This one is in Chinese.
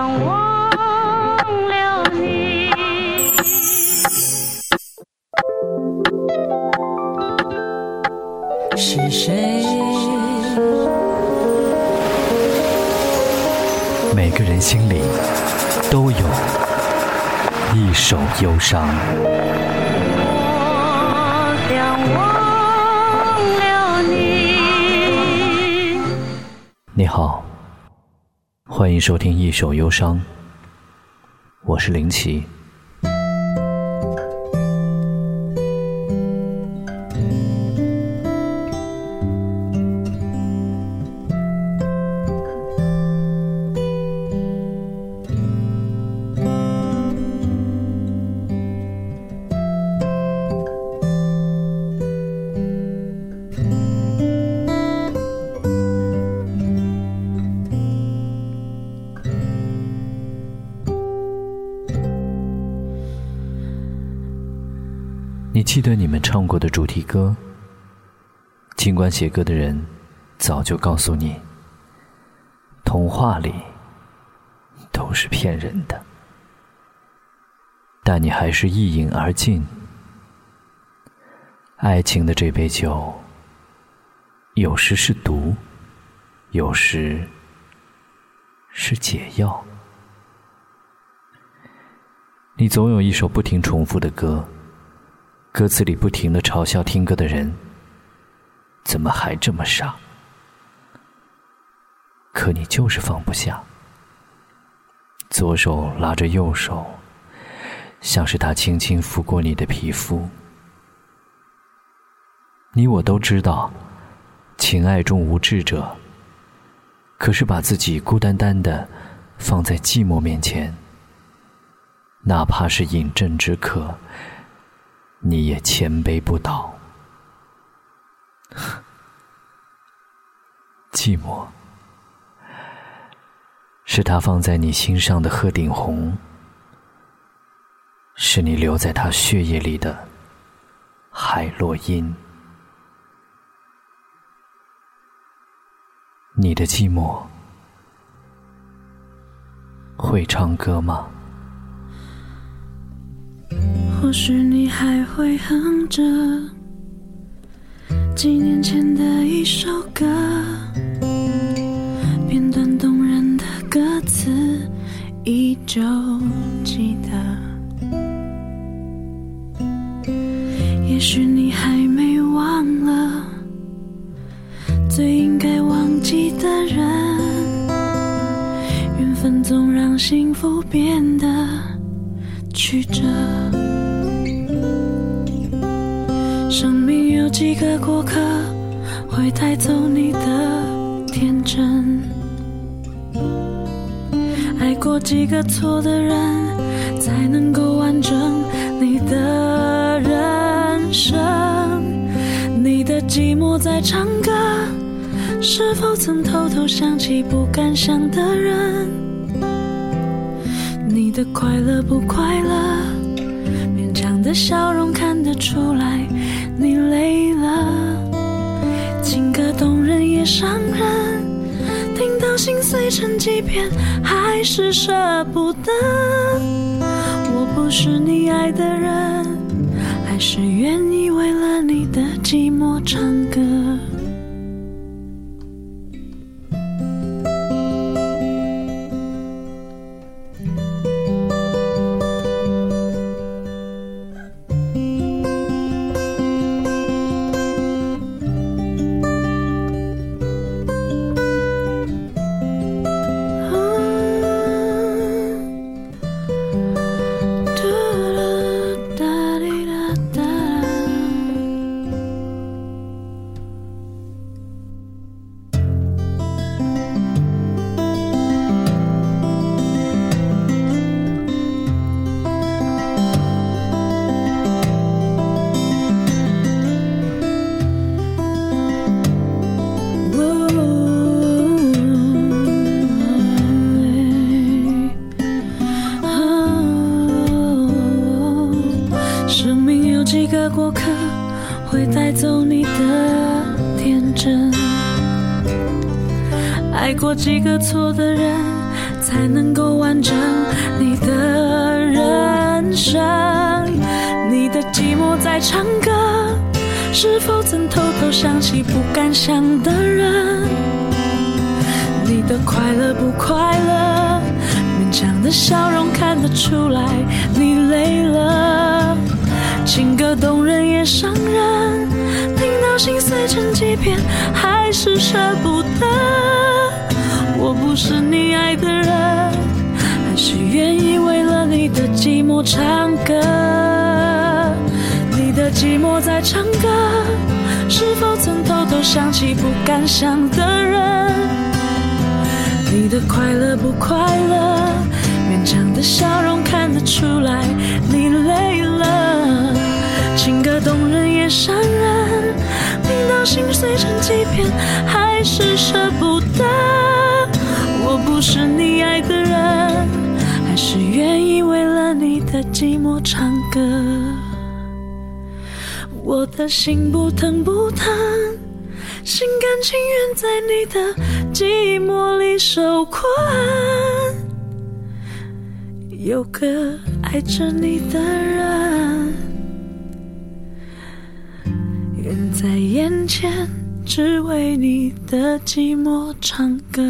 想忘了你。是谁？每个人心里都有一首忧伤。我想忘了你。你好，欢迎收听《一首忧伤》，我是林奇。你记得你们唱过的主题歌？尽管写歌的人早就告诉你，童话里都是骗人的，但你还是一饮而尽。爱情的这杯酒，有时是毒，有时是解药。你总有一首不停重复的歌。歌词里不停的嘲笑听歌的人，怎么还这么傻？可你就是放不下，左手拉着右手，像是他轻轻拂过你的皮肤。你我都知道，情爱中无智者，可是把自己孤单单的放在寂寞面前，哪怕是饮鸩止渴。你也谦卑不倒，寂寞是他放在你心上的鹤顶红，是你留在他血液里的海洛因。你的寂寞会唱歌吗？或许你还会哼着几年前的一首歌，片段动人的歌词依旧记得。也许你还没忘了最应该忘记的人，缘分总让幸福变得曲折。生命有几个过客，会带走你的天真？爱过几个错的人，才能够完整你的人生？你的寂寞在唱歌，是否曾偷偷想起不敢想的人？你的快乐不快乐？勉强的笑容看得出来。你累了，情歌动人也伤人，听到心碎成几片，还是舍不得。我不是你爱的人，还是愿意为了你的寂寞唱歌。会带走你的天真，爱过几个错的人，才能够完整你的人生。你的寂寞在唱歌，是否曾偷偷想起不敢想的人？你的快乐不快乐？勉强的笑容看得出来，你累了。情歌动人也伤人，心碎成几片，还是舍不得。我不是你爱的人，还是愿意为了你的寂寞唱歌。你的寂寞在唱歌，是否曾偷偷想起不敢想的人？你的快乐不快乐？是你爱的人，还是愿意为了你的寂寞唱歌。我的心不疼不疼，心甘情愿在你的寂寞里受困。有个爱着你的人，远在眼前，只为你的寂寞唱歌。